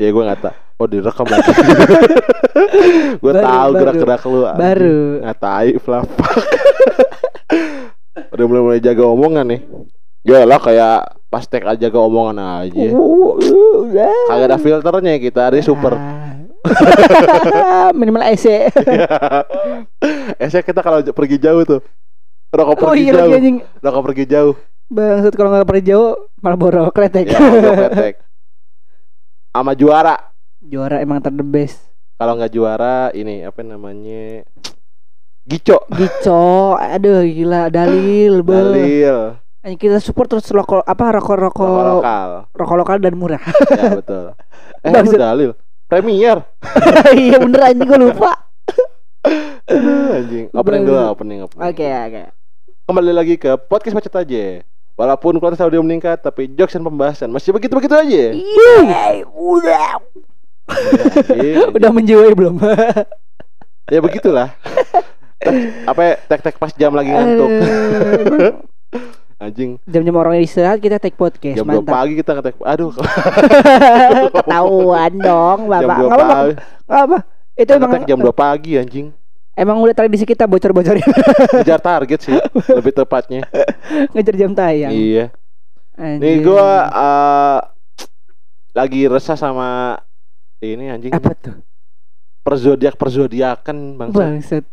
ya gue nggak tahu oh direkam lagi gue tahu gerak-gerak lu. Baru. ngatai flapak udah mulai mulai jaga omongan nih ya lah kayak pas tag aja jaga omongan aja Uh, uh, udah. kagak ada filternya kita ada super Ah. Minimal. EC. Esnya kita kalau pergi jauh tuh Rokok Oh pergi iya lagi jauh. Rokok pergi jauh Bangsat kalau nggak pergi jauh malah borok kletek. Ya ketek Sama juara Juara emang ter the best. Kalau nggak juara ini apa namanya Gico Gico, aduh gila dalil, be. Dalil Anjing, kita support terus rokok apa rokok rokok Rokok lokal rokok lokal dan murah. Ya betul Eh dalil Premier iya bener anjing gue lupa. Anjing Opening dulu opening, opening. Oke oke. Kembali lagi ke podcast macet aja Walaupun kualitas audio meningkat Tapi jokes dan pembahasan Masih begitu-begitu aja Iya, udah. Anjing, Udah menjiwai belum? Ya begitulah Tek- Apa ya, tek-tek pas jam lagi ngantuk. Anjing Jam-jam orang istirahat kita take podcast, Jam 2 mantap. pagi kita ngetek Aduh Ketahuan dong, Jam Bapak. 2 Enggak apa-apa. pagi nggak apa. Itu emang jam 2 pagi anjing emang udah tradisi kita bocor-bocorin Ngejar target sih Lebih tepatnya ngejar jam tayang. Iya Nih Anjir. gua eh, Lagi resah sama Ini anjing apa tuh? Perzodiak perzodiakan bangsa Bangsat.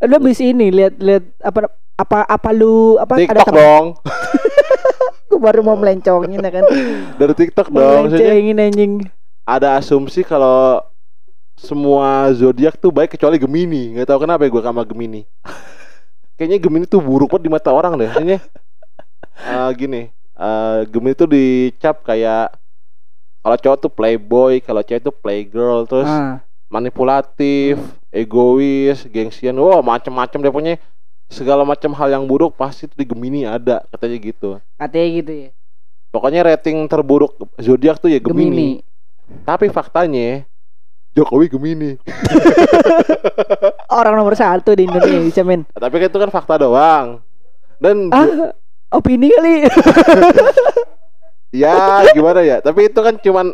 Lu habis ini lihat-lihat apa apa apa lu apa TikTok teman- dong Gua baru mau melencongin ya kan. Dari TikTok dong Maksudnya melencengin anjing. ada asumsi kalau semua zodiak tuh baik kecuali Gemini. Nggak tahu kenapa ya gue sama Gemini. Kayaknya Gemini tuh buruk banget di mata orang deh. Kayaknya eh, gini, eh, Gemini tuh dicap kayak kalau cowok tuh playboy, kalau cewek tuh playgirl, terus Ah, manipulatif, egois, gengsian, wah macem-macem deh pokoknya segala macam hal yang buruk pasti tuh di Gemini ada katanya gitu. katanya gitu ya. Pokoknya rating terburuk zodiak tuh ya Gemini. Gemini. Tapi faktanya Jokowi Gemini. Orang nomor satu di Indonesia men. Tapi kan itu kan fakta doang. Dan Ah, opini kali. ya gimana ya? Tapi itu kan cuman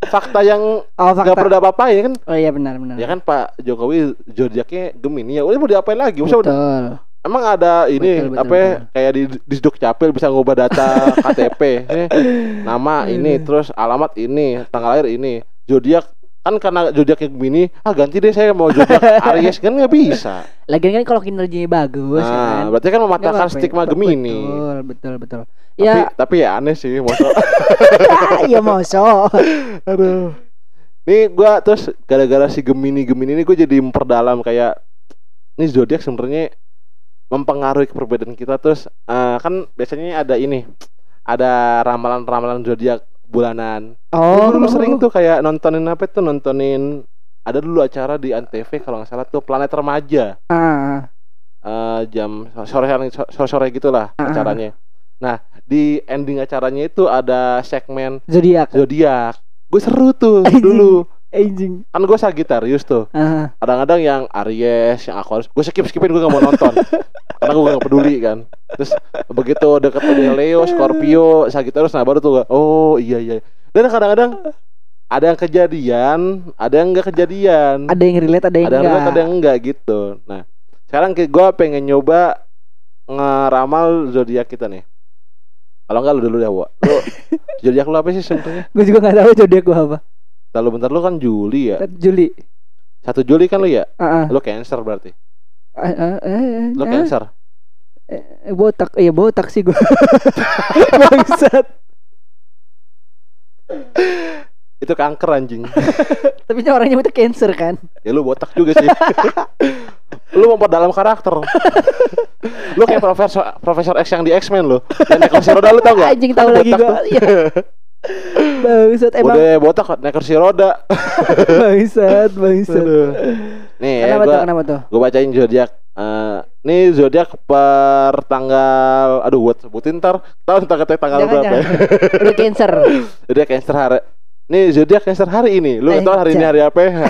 fakta yang Oh nggak fakta. perlu apa ya kan? Oh iya benar benar. Ya kan Pak Jokowi zodiaknya Gemini ya. Udah mau diapain lagi? Masa udah- Betul. emang ada ini Betul, betul, apa ya, kayak di di Dukcapil bisa ngubah data KTP, eh, nama ini, Aduh. terus alamat ini, tanggal lahir ini, zodiak kan karena zodiaknya Gemini, ah ganti deh saya mau zodiak Aries kan nggak bisa. Lagian kan kalau kinerjanya bagus ya kan. Nah, berarti kan mematahkan stigma Betul, Gemini. Betul, betul, betul. Tapi, Ya, tapi ya aneh sih, maksud ya moso. Aduh. Nih gua terus gara-gara si Gemini Gemini ini gue jadi memperdalam kayak ini zodiak sebenarnya mempengaruhi perbedaan kita terus eh, kan biasanya ada ini ada ramalan-ramalan zodiak bulanan. Oh, Dulu, sering tuh kayak nontonin apa tuh nontonin ada dulu acara di Antv kalau nggak salah tuh Planet Remaja Ah, eh, jam sore sore sore gitulah Ah. acaranya. Nah di ending acaranya itu ada segmen zodiak. zodiak. Gue seru tuh dulu. Anjing. Kan gue Sagitarius tuh. Ah, Kadang-kadang yang Aries, yang Aquarius, gue skip skipin gue gak mau nonton. Karena gue gak peduli kan. Terus begitu deket udah Leo, Scorpio, Sagittarius, nah baru tuh gue, oh iya iya. Dan kadang-kadang ada yang kejadian, ada yang enggak kejadian. ada yang relate, ada yang Ada yang enggak. relate, ada yang enggak gitu. Nah, sekarang gue pengen nyoba ngeramal zodiak kita nih. Kalau enggak lu dulu ya, Wak. Lu zodiak lu apa sih sebenarnya? Gue juga nggak tahu zodiak gua apa. Lalu bentar lu kan Juli ya. Juli. Satu Juli kan lu ya? Ah, ah. Lu Cancer berarti. Ah, ah, eh, Lu ah. Cancer. Eh, botak, iya botak sih gua. Bangsat. Itu kanker anjing. Tapi orangnya itu cancer kan. ya lu botak juga sih. lu memperdalam karakter. lu kayak profesor profesor X yang di X-Men lu. Yang naik kursi roda lu tau gak? Anjing tahu lagi gua. Iya. Bangsat emang Udah botak naik kursi roda. bangsat, bangsat. Nih ya Kenapa tuh? gua Kenapa tuh? gua bacain zodiak. Eh, nih zodiak per tanggal aduh buat sebutin ntar tahu ntar kata tanggal Jangan, berapa ya? jangan. Udah cancer. zodiak cancer hari nih zodiak cancer hari ini lu tahu hari ini hari apa ya?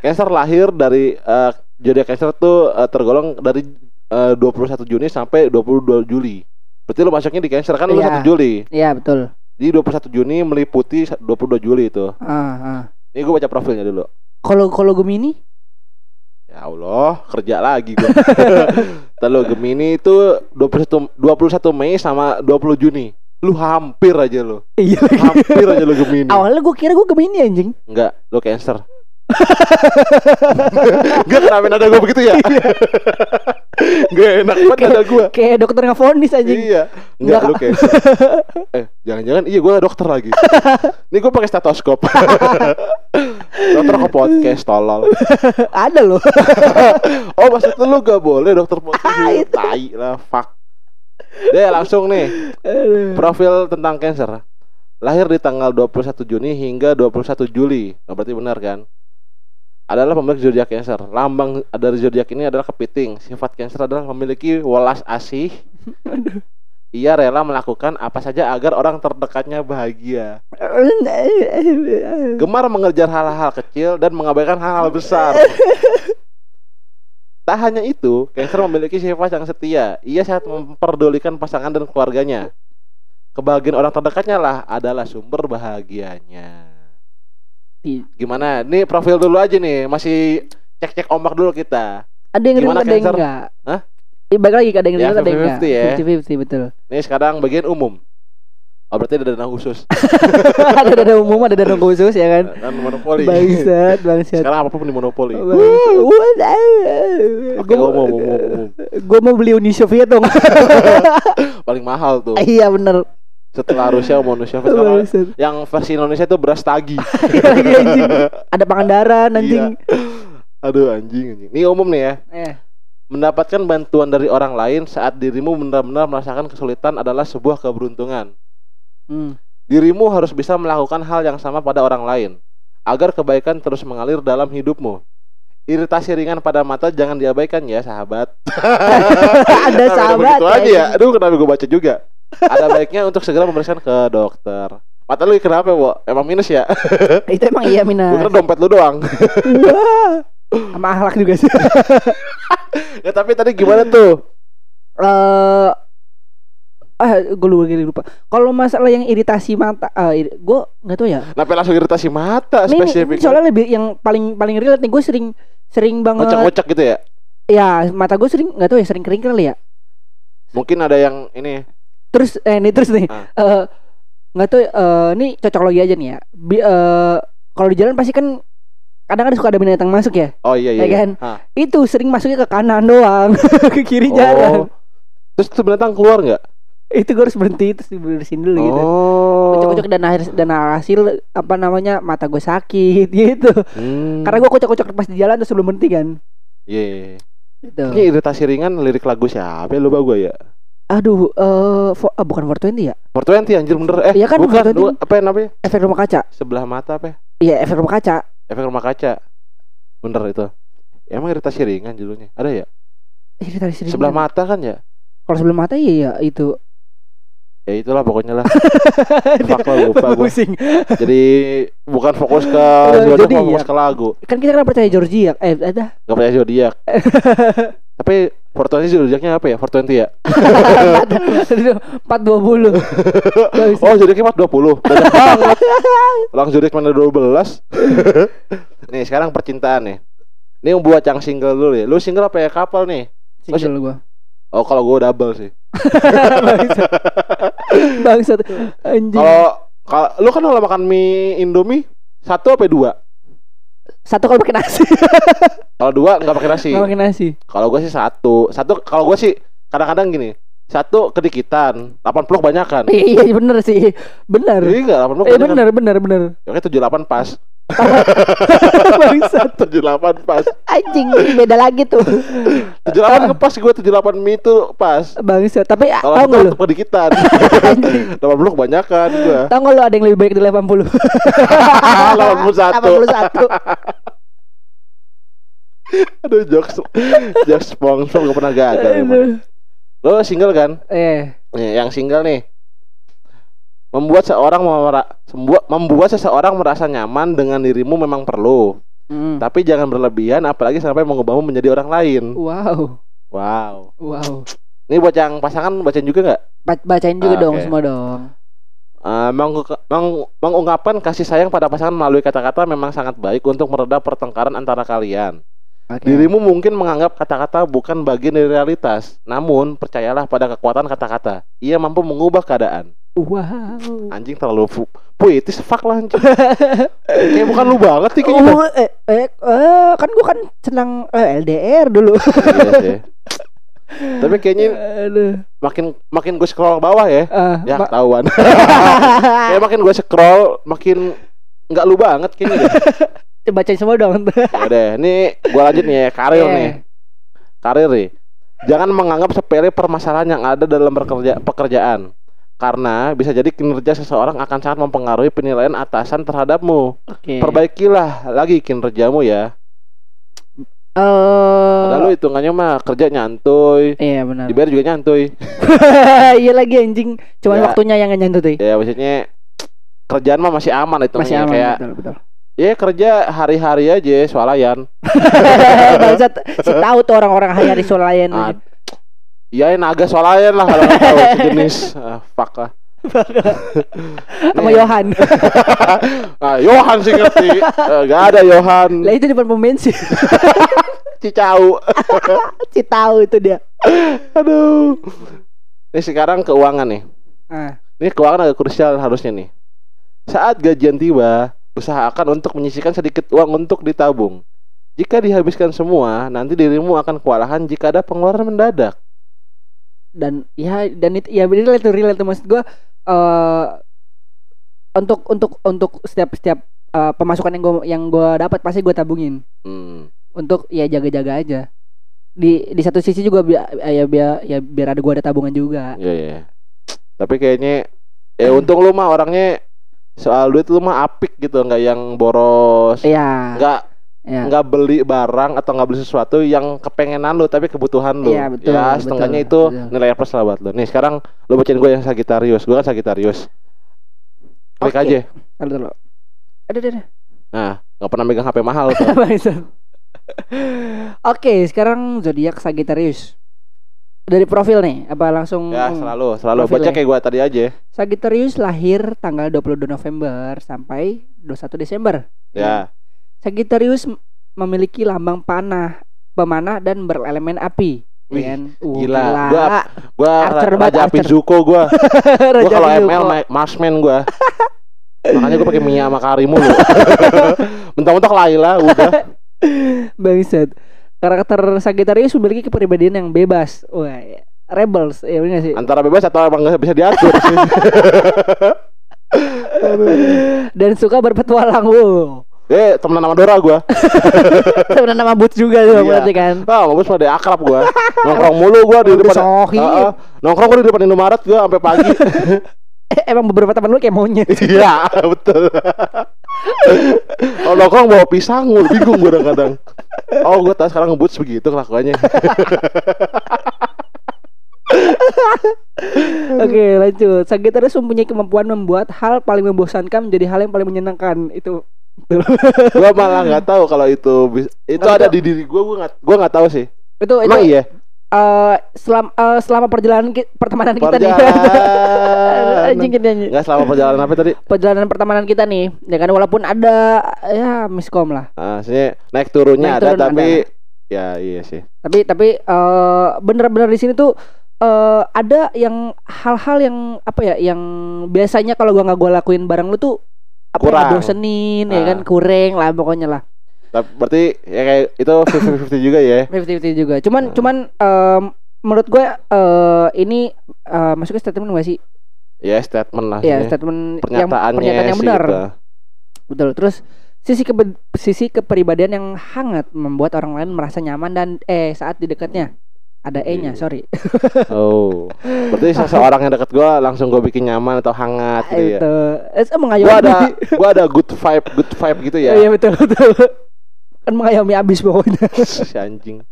Cancer lahir dari eh, zodiak Cancer tuh eh, tergolong dari eh, 21 Juni sampai 22 Juli. Berarti lu masuknya di Cancer kan Iya. 1 Juli. Iya betul. di 21 Juni meliputi 22 Juli itu. Ah, ah. Ini gue baca profilnya dulu. Kalau kalau Gemini Ya Allah, kerja lagi gue. Lalu Gemini itu 21 21 Mei sama 20 Juni. Lu hampir aja lu. Iya. Hampir aja lu Gemini. Awalnya gue kira gue Gemini anjing. Enggak, lu Cancer. Enggak kenapa nada gue begitu ya? Enggak enak banget nada gue. Kayak dokter ngafonis anjing. Iya. Enggak lu Cancer. Eh, jangan-jangan iya gue dokter lagi. Ini gue pakai stetoskop. dokter ke podcast tolol. Ada loh. Oh, maksud lu gak boleh dokter podcast Ah, tai lah, fuck. Deh langsung nih. Profil tentang Cancer Lahir di tanggal 21 Juni hingga 21 Juli Berarti benar kan Adalah pemilik zodiak Cancer Lambang dari zodiak ini adalah kepiting Sifat Cancer adalah memiliki welas asih Ia rela melakukan apa saja agar orang terdekatnya bahagia Gemar mengejar hal-hal kecil dan mengabaikan hal-hal besar Tak hanya itu, Cancer memiliki sifat yang setia. Ia sangat memperdulikan pasangan dan keluarganya. Kebahagiaan orang terdekatnya lah adalah sumber bahagianya. Di- Gimana? Nih profil dulu aja nih, masih cek-cek ombak dulu kita. Ada yang Gimana, ada yang enggak. Hah? Iya balik lagi ada yang Ya, ada yang enggak. 50-50 ya. 50-50 betul. Nih sekarang bagian umum. Oh berarti ada dana khusus. ada dana umum, ada dana khusus ya kan. Dan monopoli. Bangsat, bangsat. Sekarang apa pun di monopoli. Oke, Gue umum. gue mau beli Uni Soviet dong. Paling mahal tuh. iya bener. Setelah Rusia mau Rusia yang versi Indonesia itu beras tagi. Lagi anjing. Ada Pangandaran anjing. Iya. Aduh anjing anjing. Ini umum nih ya. Eh, Mendapatkan bantuan dari orang lain saat dirimu benar-benar merasakan kesulitan adalah sebuah keberuntungan. hmm. Dirimu harus bisa melakukan hal yang sama pada orang lain agar kebaikan terus mengalir dalam hidupmu. Iritasi ringan pada mata jangan diabaikan ya, sahabat. Ada sahabat. begitu aja ya. anjing. Aduh, kenapa gue baca juga? Ada baiknya untuk segera memeriksakan ke dokter. Mata lu kenapa, Bo? Emang minus ya? Itu emang iya Mina. kira dompet lu doang. Wah. Sama akhlak juga sih. ya tapi tadi gimana tuh? Eh ah gue lupa lupa. Kalau masalah yang iritasi mata, eh gue nggak tahu ya. Kenapa langsung iritasi mata Ini, ini spesifik? soalnya lebih yang paling paling relate nih gue sering sering banget. Ngocak-ngocak gitu ya? Ya mata gue sering nggak tahu ya sering kering kali ya. Mungkin ada yang ini Terus eh ini terus nih Ah. eh nggak tahu eh ini cocok lagi aja nih ya. Bi, eh kalau di jalan pasti kan kadang ada suka ada binatang masuk ya. Oh iya iya. Ya iya. kan? Hah. Itu sering masuknya ke kanan doang, ke kiri jarang. Oh. Terus tuh binatang keluar nggak? Itu gue harus berhenti terus dibersihin dulu gitu. Oh. Kocok-kocok dan akhir dan hasil apa namanya mata gue sakit gitu. Hmm. Karena gue kocok-kocok pas di jalan terus belum berhenti kan. Iya. iya, iya. Gitu. Ini iritasi ringan lirik lagu siapa ya lupa gue ya? Aduh, eh fo- ah, bukan 420 ya? 420 anjir bener eh Iya kan, bukan 420. lu- apa ya namanya? Efek rumah kaca. Sebelah mata apa ya? Iya, efek rumah kaca. Efek rumah kaca. Bener itu. Emang iritasi ringan judulnya? Ada ya? Ini tadi sering. Sebelah mata kan ya? Kalau sebelah mata iya ya itu. Ya itulah pokoknya lah. Fuck lah lupa gue. Pusing. Jadi bukan fokus ke Eh, zodiak, jadi fokus ya. ke lagu. Kan kita kan percaya Georgia. Eh, ada. Gak percaya zodiak. Tapi 420 zodiaknya apa ya? 420 ya? 420. Oh zodiaknya 420 Banyak banget Orang zodiak mana 12 Nih sekarang percintaan nih Ini yang buat yang single dulu ya Lu single apa ya couple nih? Single gua. Oh kalau gue double sih Bangsat. Bangsat. Anjing. Kalau kalau lu kan kalau makan mie Indomie satu apa dua? Satu kalau pakai nasi. Kalau dua nggak pakai nasi. Nggak pakai nasi. Kalau gue sih satu. Satu kalau gue sih kadang-kadang gini. Satu kedikitan, 80 kebanyakan. Iya, iya bener sih. Bener. Iya enggak, 80 Eh kebanyakan. bener bener bener. Oke 78 pas. Bangsat. 78 pas. Anjing beda lagi tuh. 78 pas gue 78 mie itu pas. Bangsat. Tapi Kalau tau nggak lu? tetap kedikitan. 80 kebanyakan gue. Tahu nggak lu ada yang lebih baik dari 80? 81. 81. Aduh jokes Jokes sponsor gak pernah gagal. Lo single kan? Eh, Nih, yang single nih Membuat seorang membuat, membuat seseorang merasa nyaman dengan dirimu memang perlu mm. Tapi jangan berlebihan apalagi sampai mengubahmu menjadi orang lain wow, Wow wow. Ini buat yang pasangan bacain juga nggak? Ba- bacain juga Ah, dong oke. semua dong. Eh, Uh, mengu- meng- mengungkapkan kasih sayang pada pasangan melalui kata-kata memang sangat baik untuk mereda pertengkaran antara kalian. Oke. Dirimu mungkin menganggap kata-kata bukan bagian dari realitas, namun percayalah pada kekuatan kata-kata. Ia mampu mengubah keadaan. Wow. Anjing terlalu fu- puitis fuck lah anjing. Kayak bukan lu banget sih kayaknya. Oh, eh, eh, eh, kan gua kan senang eh, LDR dulu. Iya sih. Tapi kayaknya Aduh. makin makin gue scroll ke bawah ya, Ah, ya ma- ketahuan. Kayak makin gue scroll makin nggak lu banget kayaknya. Bacain semua dong. Ya deh, ini gua lanjut nih ya, karir Iya. nih. Karir nih. Jangan menganggap sepele permasalahan yang ada dalam bekerja pekerjaan. Karena bisa jadi kinerja seseorang akan sangat mempengaruhi penilaian atasan terhadapmu. Oke. Perbaikilah lagi kinerjamu ya. Eh, Lalu hitungannya mah kerja nyantuy, Iya benar. dibayar juga nyantuy. iya lagi anjing. Cuman Ya. waktunya yang tuh. Ya maksudnya kerjaan mah masih aman itu Masih aman kayak betul betul. Ya kerja hari-hari aja swalayan. Bangsat si tahu tuh orang-orang hari solayan. Ah, Iya naga swalayan lah kalau tahu sejenis ah, fuck lah. sama Nih. Johan. Ah, Johan sih ngerti. Eh, Gak ada Johan. lah itu depan pom bensin. Cicau. si tahu itu dia. Aduh. Ini sekarang keuangan nih. Ah, Ini keuangan agak krusial harusnya nih. Saat gajian tiba, usahakan untuk menyisihkan sedikit uang untuk ditabung. Jika dihabiskan semua, nanti dirimu akan kewalahan jika ada pengeluaran mendadak. dan ya dan itu ya bener itu real itu maksud gua eh untuk untuk untuk setiap setiap eh, pemasukan yang gua yang gua dapat pasti gua tabungin Hmm. untuk ya jaga-jaga aja. Di di satu sisi juga biar ya biar ya biar ada gua ada tabungan juga. Iya, iya. Tapi kayaknya eh untung lu mah orangnya soal duit lu mah apik gitu, nggak yang boros. Iya. Nggak Ya. nggak beli barang atau nggak beli sesuatu yang kepengenan lu tapi kebutuhan lu. Iya, betul, ya betul, setengahnya itu betul. nilai plus lah buat lu. Nih sekarang lu bacain gue yang Sagitarius. Gue kan Sagitarius. Klik Oke. aja. Aduh, aduh. Aduh, aduh, aduh. Nah, nggak pernah megang HP mahal tuh. Oke, sekarang zodiak Sagittarius. Dari profil nih, apa langsung ya selalu, selalu Profil baca ya. kayak gue tadi aja. Sagittarius lahir tanggal 22 November sampai 21 Desember. Ya, Sagittarius m- memiliki lambang panah, pemanah dan berelemen api. Wih, ya kan? Uh, gila. Gua- gue Archer Raja Api Archer. Zuko gue. Gue Raja kalau. ML naik Marsman gue. Makanya gue pakai Mia sama Karimu lu. Mentok-mentok Laila udah. Bangsat. Karakter Sagittarius memiliki kepribadian yang bebas. Wah, ya. rebels, ya benar sih. Antara bebas atau emang nggak bisa diatur sih. Dan suka berpetualang. Wow. Eh, temenan sama Dora gua. Temenan nama Boots juga tuh Iya. berarti kan. Ah, bagus pada akrab gua. Nongkrong mulu gua di depan. ah. nongkrong gua di depan Indomaret gua sampai pagi. Eh, emang beberapa teman lu kayak monyet. Iya, betul. Oh, nongkrong bawa pisang mulu, bingung gua kadang-kadang. Oh, gua tahu sekarang ngebut begitu kelakuannya. Oke, lanjut. Sagittarius mempunyai kemampuan membuat hal paling membosankan menjadi hal yang paling menyenangkan. Itu gua malah nggak tahu kalau itu itu ada tahu. di diri gua gua nggak gua nggak tahu sih. itu itu Emang iya? Eh, selama eh, selama perjalanan ki- pertemanan kita nih. Perjalanan. Anjing kita. Enggak selama perjalanan apa tadi? Perjalanan pertemanan kita nih, ya kan walaupun ada ya miskom lah. Ah, maksudnya naik turunnya Naik ada turun tapi ya iya sih. Tapi tapi eh, bener-bener di sini tuh eh, ada yang hal-hal yang apa ya yang biasanya kalau gua nggak gua lakuin bareng lu tuh apa ya, Kurang. ya Ah. kan kurang lah pokoknya lah Tapi berarti ya kayak itu 50-50 juga ya. 50-50 juga cuman Ah. cuman em, menurut gue eh ini eh, masuknya statement gak sih Ya statement lah ya statement yang pernyataan yang benar gitu. betul terus sisi kebe- sisi kepribadian yang hangat membuat orang lain merasa nyaman dan eh saat di dekatnya ada e-nya Iya. sorry Oh. Berarti seseorang yang dekat gua langsung gua bikin nyaman atau hangat gitu ya. itu eh, Gua ada gua ada good vibe, good vibe gitu ya. iya betul betul kan mengayomi abis pokoknya si anjing.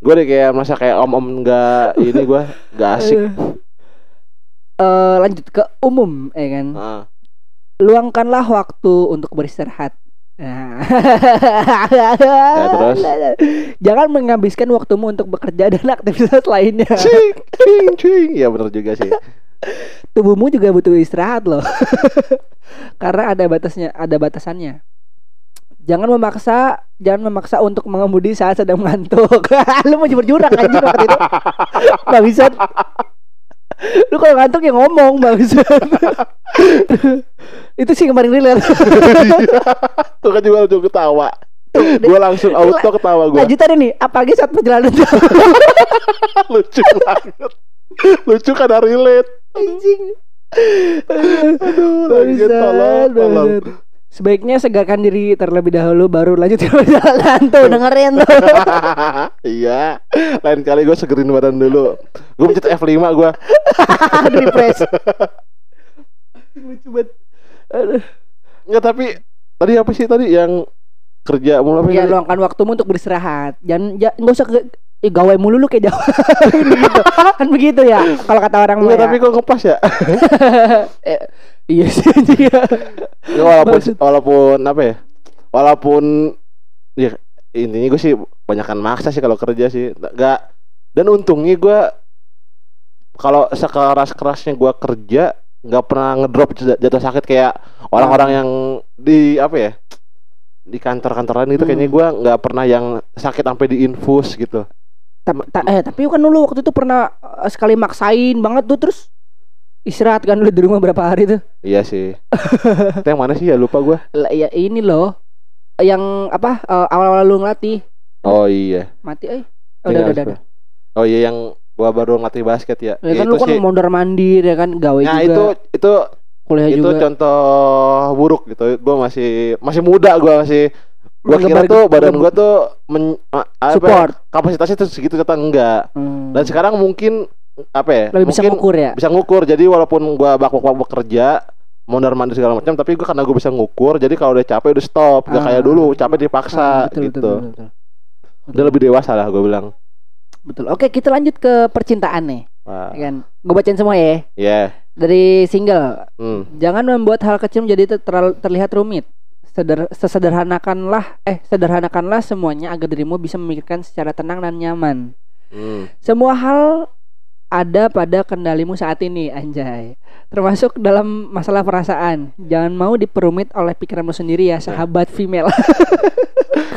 Gue deh kayak masa kayak om-om nggak ini gua nggak asik. Eh, lanjut ke umum ya kan Ah. luangkanlah waktu untuk beristirahat. Nah. Ya, terus? Jangan menghabiskan waktumu untuk bekerja dan aktivitas lainnya. Cing, cing, cing. Ya bener juga sih. tubuhmu juga butuh istirahat loh. Karena ada batasnya, ada batasannya. Jangan memaksa, jangan memaksa untuk mengemudi saat sedang mengantuk. Lu mau jujur-jurak anjing waktu itu. Bangsat. Lu kalau ngantuk ya ngomong bangsat. itu sih kemarin relate. Tuh kan juga langsung ketawa. Gue langsung auto ketawa gue. Lanjutannya nih, apalagi saat perjalanan. Lucu banget. Lucu karena relate. anjing. Aduh, Bangsat, tolong, tolong. Sebaiknya segarkan diri terlebih dahulu baru lanjut perjalanan tuh dengerin tuh. iya. Lain kali gue segerin badan dulu. Gue pencet F5 gue. Refresh. Lucu banget. Aduh. Enggak tapi tadi apa sih tadi yang kerja mulu apa Ya luangkan waktumu untuk beristirahat. Jangan ja, nggak usah ke eh, gawe mulu lu kayak Jawa. begitu. Kan begitu ya. Kalau kata orang mah tapi kok ngepas ya? Eh, iya sih anjing ya. Walaupun Maksud- walaupun apa ya? Walaupun ya intinya gue sih banyakan maksa sih kalau kerja sih. Enggak dan untungnya gue kalau sekeras kerasnya gue kerja nggak pernah ngedrop jat- jatuh sakit kayak orang-orang yang di apa ya di kantor-kantoran itu kayaknya Hmm. gue nggak pernah yang sakit sampai di infus gitu Ta- ta- eh tapi kan lu waktu itu pernah eh, sekali maksain banget tuh terus istirahat kan lu di rumah berapa hari tuh. iya sih. Itu yang mana sih ya? Lupa gue Lah ya ini loh yang apa eh, awal-awal lu ngelatih. Oh iya. Mati eh. Oh, udah, udah, udah, udah. oh iya yang gua baru ngelatih basket ya, Ya Ya, kan lu kan mondar mandir ya kan? Gawe nah juga. itu itu kuliah itu juga. contoh buruk gitu. Gua masih masih muda gua masih gua kira tuh badan mengem- gua tuh men, apa ya, support kapasitasnya tuh segitu ternyata enggak Hmm. dan sekarang mungkin apa ya lebih bisa mungkin ngukur ya bisa ngukur jadi walaupun gua bak-bak kerja mondar mandir segala macam tapi gua karena gua bisa ngukur jadi kalau udah capek udah stop gak Ah. kayak dulu capek Ah, dipaksa betul, gitu betul, betul, betul. udah lebih dewasa lah gua bilang Betul. Oke, kita lanjut ke percintaan nih, Wah, ya kan? Gue bacain semua ya. ya Dari single, hmm. jangan membuat hal kecil menjadi ter- terlihat rumit. Seder, sesederhanakanlah, eh sederhanakanlah semuanya agar dirimu bisa memikirkan secara tenang dan nyaman. Hmm. Semua hal ada pada kendalimu saat ini, anjay. Termasuk dalam masalah perasaan. Jangan mau diperumit oleh pikiranmu sendiri ya, sahabat female.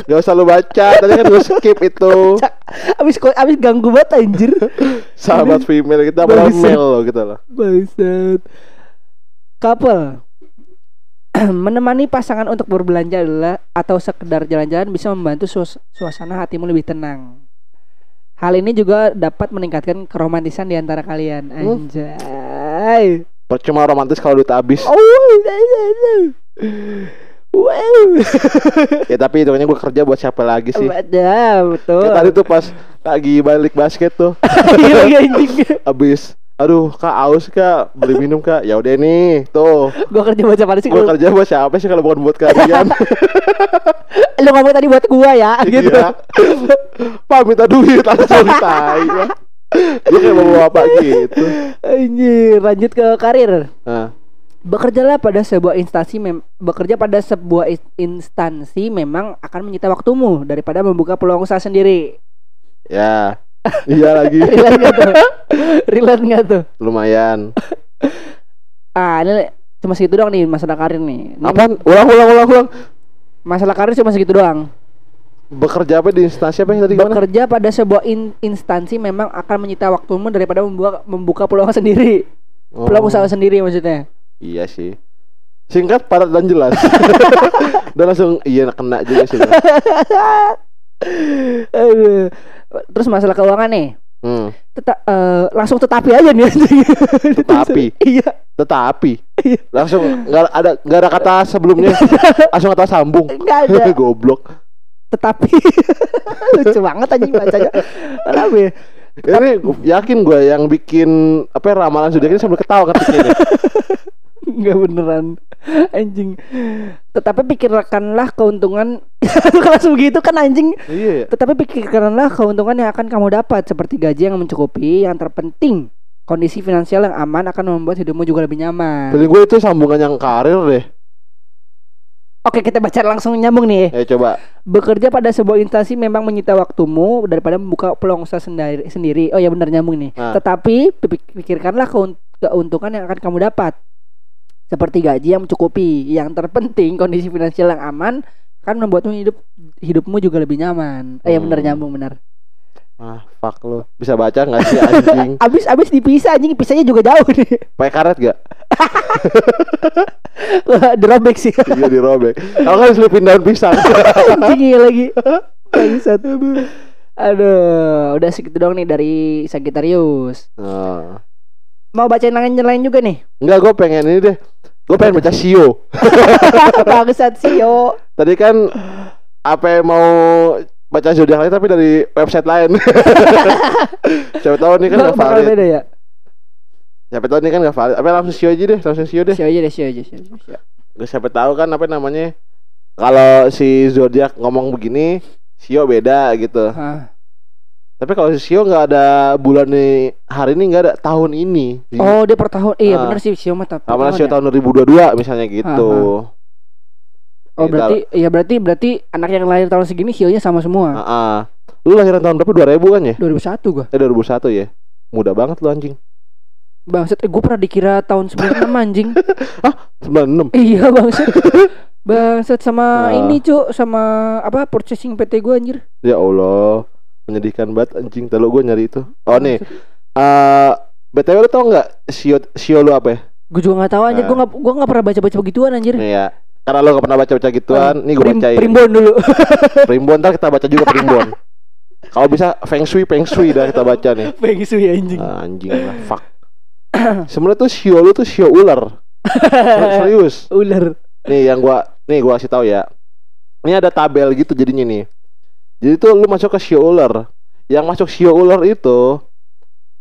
Gak usah lu baca, tadi kan gue skip itu abis abis ganggu banget anjir. Sahabat female kita padahal male loh gitu loh Bangsat. Couple menemani pasangan untuk berbelanja adalah atau sekedar jalan-jalan bisa membantu suas- suasana hatimu lebih tenang. Hal ini juga dapat meningkatkan keromantisan di antara kalian. Anjay. Percuma romantis kalau duit habis Oh, wow. Ya tapi hitungannya gue kerja buat siapa lagi sih Ada, betul. Kayak tadi tuh pas lagi balik basket tuh Iya, iya, anjing. Habis Aduh kak aus kak. Beli minum kak. Ya udah nih Tuh. Gua kerja buat siapa sih? Gue Lu, kerja buat siapa sih kalau bukan buat kalian lu ngomong tadi buat gua ya, gitu. Iya Pak minta duit langsung tai Dia kayak bawa bapak gitu. Anjir, lanjut ke karir. Nah Bekerjalah pada sebuah instansi mem bekerja pada sebuah instansi memang akan menyita waktumu daripada membuka peluang usaha sendiri. Ya Iya lagi Relate nggak tuh? Relate nggak tuh? Lumayan Ah, ini cuma segitu doang nih masalah karir nih. Ini Apaan? Ulang ulang ulang ulang Masalah karir cuma segitu doang. Bekerja apa di instansi apa yang tadi gimana? Bekerja pada sebuah in- instansi memang akan menyita waktumu daripada membuka membuka peluang sendiri. Peluang Oh, usaha sendiri maksudnya. Iya sih Singkat, padat, dan jelas Dan langsung Iya kena juga sih. Aduh. Terus masalah keuangan nih. hmm. Teta eh, langsung tetapi aja nih. Tetapi? iya Tetapi Iya. Langsung nggak ada nggak ada kata sebelumnya Langsung kata sambung enggak ada Goblok tetapi lucu banget anjing bacanya kenapa ya Ini yakin gue yang bikin Apa ramalan sudah ini sambil ketawa ketiknya. enggak beneran anjing tetapi pikirkanlah keuntungan langsung gitu kan anjing Iya tetapi pikirkanlah keuntungan yang akan kamu dapat seperti gaji yang mencukupi yang terpenting kondisi finansial yang aman akan membuat hidupmu juga lebih nyaman Feeling gue itu sambungan yang karir deh oke kita baca langsung nyambung nih Ya coba Bekerja pada sebuah instansi memang menyita waktumu daripada membuka peluang usaha sendiri. sendiri. Oh ya benar nyambung nih. Nah. Tetapi pik- pikirkanlah keun- keuntungan yang akan kamu dapat. Seperti gaji yang mencukupi. Yang terpenting kondisi finansial yang aman kan membuatmu hidup hidupmu juga lebih nyaman. Eh, Hmm. bener nyambung bener. Ah, fuck lu. Bisa baca nggak sih anjing? Abis abis dipisah anjing pisahnya juga jauh nih. Pakai karet gak? Dirobek sih. Iya dirobek. Kalau kan selipin daun pisang. anjing iya lagi. Bangsat. Aduh, udah segitu dong nih dari Sagittarius. Nah. Mau bacain lain lain juga nih. Enggak, gue pengen ini deh. Gue pengen baca Sio. Bangsat sih yo. Tadi kan apa yang mau baca zodiak lain tapi dari website lain. Siapa tahu nih kan gak valid. beda ya. Siapa tahu nih kan gak valid. Apa langsung Sio aja deh, langsung Sio deh. Sio aja deh, sio aja, sio aja. sio. Gak siapa tahu kan apa namanya. Kalau si zodiak ngomong begini, Sio beda gitu. Hah. Tapi kalau si Sio nggak ada bulan nih hari ini nggak ada tahun ini. Oh, dia per tahun. Iya, Ah. bener sih sio mah per Sama tahun Sio ya. tahun 2022 misalnya gitu. Oh, berarti iya berarti berarti anak yang lahir tahun segini sionya sama semua. Heeh. Lu lahiran tahun berapa? 2000 kan ya? 2001 gua. Eh 2001 ya. Muda banget lu anjing. Bangsat, eh, gua pernah dikira tahun 96 anjing. 96. iya, bangsat. Bangsat sama Ah. ini, Cuk, sama apa purchasing PT gua anjir. Ya Allah. Menyedihkan banget anjing. Kalau gua nyari itu. Oh nih. Eh BTW lu tau nggak Sio Sio lu apa ya? Gua juga nggak tahu anjir, Ah. gua nggak gua nggak pernah baca-baca begituan anjir. Nih ya. Karena lu gak pernah baca-baca gituan, nih gua Prim- bacain. Primbon dulu. Primbon ntar kita baca juga primbon. Kalau bisa Feng Shui, Feng Shui dah kita baca nih. Pengen sih anjing. Ah, anjing lah, fuck. Sebenarnya tuh Sio lu tuh Sio ular. Serius. Ular. Nih yang gua nih gua kasih tahu ya. Ini ada tabel gitu jadinya nih. Jadi tuh lu masuk ke Sio ular. Yang masuk Sio ular itu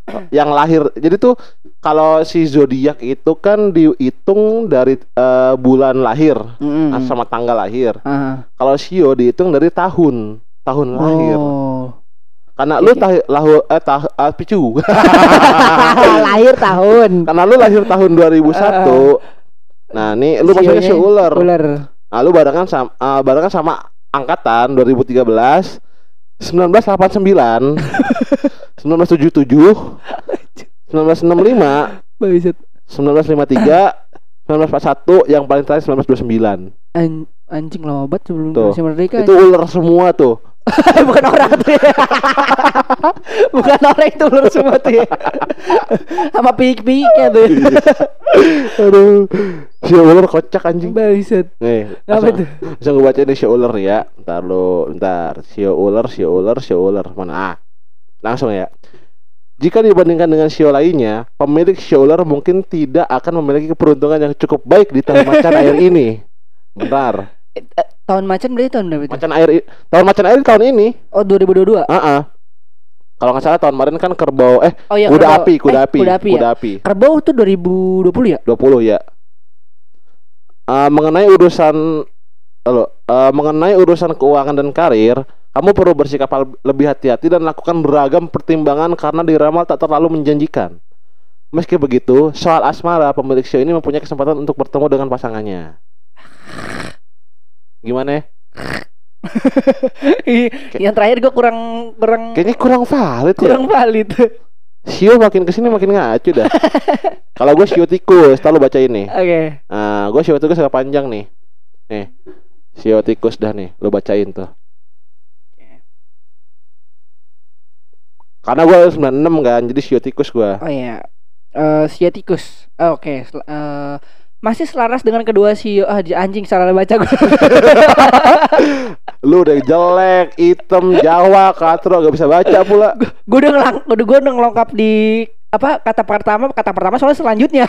yang lahir. Jadi tuh kalau si zodiak itu kan dihitung dari eh, bulan lahir Mm. sama tanggal lahir. Ah. Kalau Sio dihitung dari tahun, tahun lahir. Oh. Karena Oke, lu tah lahu eh tah ah, picu. lahir tahun. Karena lu lahir tahun 2001. Nah, nih lu masuknya si ular. Ular. Nah, lu barengan sama ah, barengan sama angkatan 2013 1989 1977 1965 Bangsat. 1953 1941 yang paling terakhir 1929 An anjing lama banget sebelum Tuh. Indonesia merdeka. itu ular semua tuh bukan orang tuh ya. bukan orang itu ular semua tuh ya. Sama pik-piknya tuh. ya. aduh si ular kocak anjing Bangsat. nih Apa tuh? langsung gue bacain nih si ular ya ntar lu ntar si ular si ular si ular mana ah langsung ya jika dibandingkan dengan sio lainnya, pemilik sio ular mungkin tidak akan memiliki keberuntungan yang cukup baik di tahun macan air ini. Benar. Tahun macan berarti tahun berapa itu? Macan air tahun macan air tahun ini. Oh 2022. Ah, ah. Kalau nggak salah tahun kemarin kan kerbau eh Oh iya kuda kerbau. api, kuda Eh, api, Kuda api ya. kuda api. Kerbau tuh 2020 ya? 20 ya. Ah, mengenai urusan Halo, eh, mengenai urusan keuangan dan karir, kamu perlu bersikap lebih hati-hati dan lakukan beragam pertimbangan karena diramal tak terlalu menjanjikan. Meski begitu, soal asmara, pemilik show ini mempunyai kesempatan untuk bertemu dengan pasangannya. Gimana ya? Yang terakhir gua kurang kurang Kayaknya kurang valid ya. kurang valid. Sio makin ke sini makin ngaco dah. Kalau gue sio tikus, tahu baca ini. Oke. Nah, gue sio tikus agak panjang nih. Nih, sio tikus dah nih, lo bacain tuh. Karena gue 96 kan, jadi sio tikus gue. Oh iya. Eh Siatikus. Oh, Oke, sel- eh, masih selaras dengan kedua sio ah anjing salah baca gue. Lu udah jelek, hitam, Jawa, katro, gak bisa baca pula. gue udah ngelang, udah gue udah ngelengkap di apa kata pertama kata pertama soalnya selanjutnya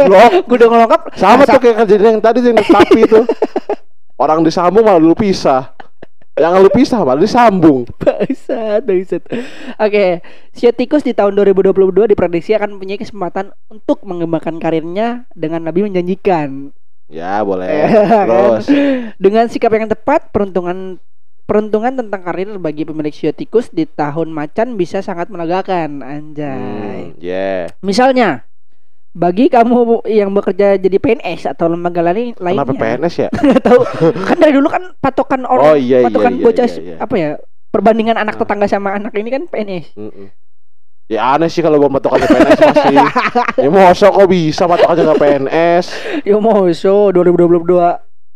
Goblok. gue udah ngelengkap Sama Nah, tuh kayak kejadian yang tadi yang tapi itu. Orang disambung malah lu pisah. Yang lu pisah malah disambung. Bangsat, bangsat. Oke, Sio tikus di tahun 2022 diprediksi akan mempunyai kesempatan untuk mengembangkan karirnya dengan lebih menjanjikan. Ya, boleh. Eh, Terus. Dengan sikap yang tepat, peruntungan peruntungan tentang karir bagi pemilik Sio tikus di tahun macan bisa sangat melegakan, anjay. Hmm, yeah. Misalnya, bagi kamu yang bekerja jadi PNS atau lembaga lain lainnya. Kenapa PNS ya? Nggak tahu. kan dari dulu kan patokan orang Oh iya iya patokan iya. bocah iya, iya. apa ya perbandingan anak Ah. tetangga sama anak ini kan PNS Mm-mm. Ya aneh sih kalau gua patokannya PNS masih. ya masa kok bisa patokannya nggak PNS? Yo moso 2022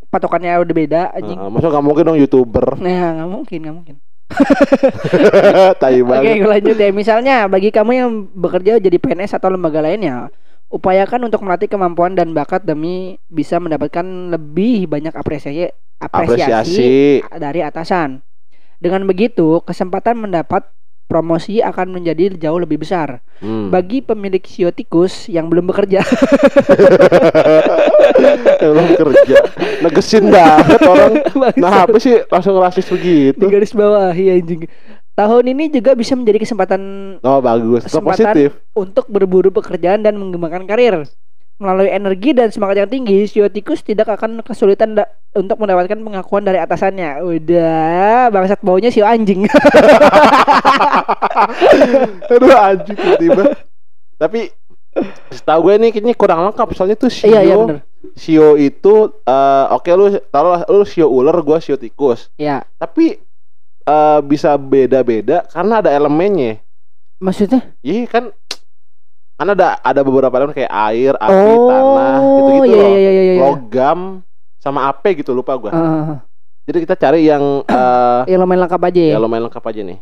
patokannya udah beda anjing. Heeh, masa nggak mungkin dong youtuber? Nah, nggak mungkin, nggak mungkin. Oke, lanjut ya. Misalnya bagi kamu yang bekerja jadi PNS atau lembaga lainnya, upayakan untuk melatih kemampuan dan bakat demi bisa mendapatkan lebih banyak apresiasi apresiasi, Apresiasi. dari atasan. Dengan begitu, kesempatan mendapat promosi akan menjadi jauh lebih besar. Hmm. Bagi pemilik sio tikus yang belum bekerja, Belum kerja. Negesin banget orang. Nah, apa sih langsung rasis di begitu? garis bawah ya anjing. Tahun ini juga bisa menjadi kesempatan Oh, bagus. Kesempatan- positif. untuk berburu pekerjaan dan mengembangkan karir. Melalui energi dan semangat yang tinggi, Sio tikus tidak akan kesulitan da- untuk mendapatkan pengakuan dari atasannya. Udah, bangsat baunya Sio anjing. Aduh anjing tiba-tiba. Tapi setahu gue nih kayaknya kurang lengkap soalnya tuh Sio. iya, iya bener. Sio itu eh, oke lu taruh lu Sio ular, gua Sio tikus. Ya, Tapi eh, bisa beda-beda karena ada elemennya. maksudnya? Iya kan kan ada ada beberapa elemen kayak air, api, tanah, gitu-gitu iya, loh. iya, iya, iya, iya. Logam sama ape gitu lupa gua. Ah, Jadi kita cari yang eh ya lumayan lengkap aja ya. ya lumayan lengkap aja nih.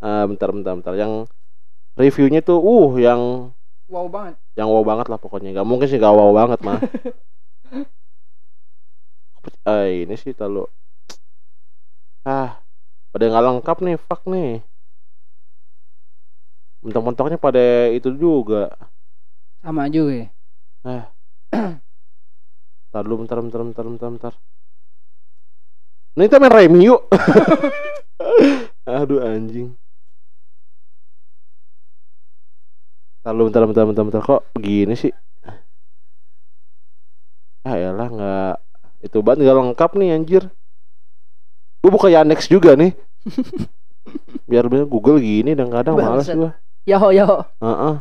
Eh bentar bentar bentar yang reviewnya tuh uh yang Wow banget. yang wow banget lah pokoknya. Gak mungkin sih gak wow banget mah. eh ini sih terlalu ah pada nggak lengkap nih fuck nih. Mentok-mentoknya pada itu juga. Sama juga ya. Bentar dulu bentar bentar bentar bentar bentar. Nah kita main remi yuk. Aduh anjing. Bentar dulu bentar bentar bentar bentar kok begini sih. Ah elah nggak itu banget nggak lengkap nih anjir. Gue buka Yandex juga nih. Biar biar Google gini dan kadang males Bangsat. gue. Yaho yaho. Heeh.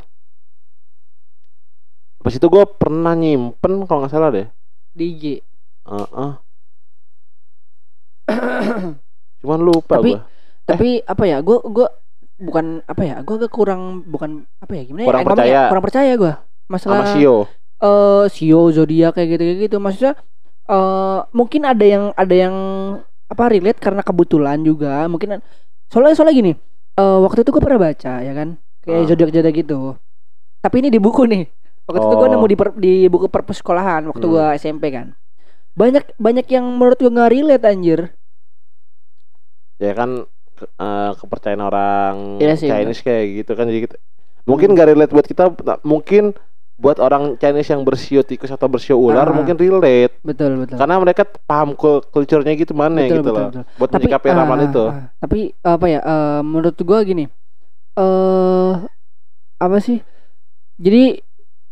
Pas itu gue pernah nyimpen kalau nggak salah deh. DJ. Heeh. Cuman lupa Tapi- gua. Tapi apa ya? Gue gue bukan apa ya? Gue agak kurang bukan apa ya? Gimana? ya? Kurang Eh, ngomongnya? percaya. Kurang percaya gue. Masalah sama Sio. eh Sio zodiak kayak gitu kayak gitu maksudnya eh mungkin ada yang ada yang apa relate karena kebetulan juga. Mungkin soalnya soalnya gini eh waktu itu gue pernah baca ya kan? Kayak Ah. zodiak zodiak gitu. Tapi ini di buku nih. Waktu itu gue Oh. nemu di per- di buku perpus sekolahan waktu Hmm. gue SMP kan. Banyak banyak yang menurut gue nggak relate anjir. Ya kan ke- eh, kepercayaan orang Iya sih, Chinese kayak gitu kan jadi kita- mungkin gak relate buat kita mungkin buat orang Chinese yang bersio tikus atau bersio ular Ah. mungkin relate. Betul betul. Karena mereka paham kul- culture-nya gitu mana betul, gitu betul, loh betul. buat menyikapi ah, ramalan itu. ah, tapi apa ya eh, menurut gua gini eh apa sih jadi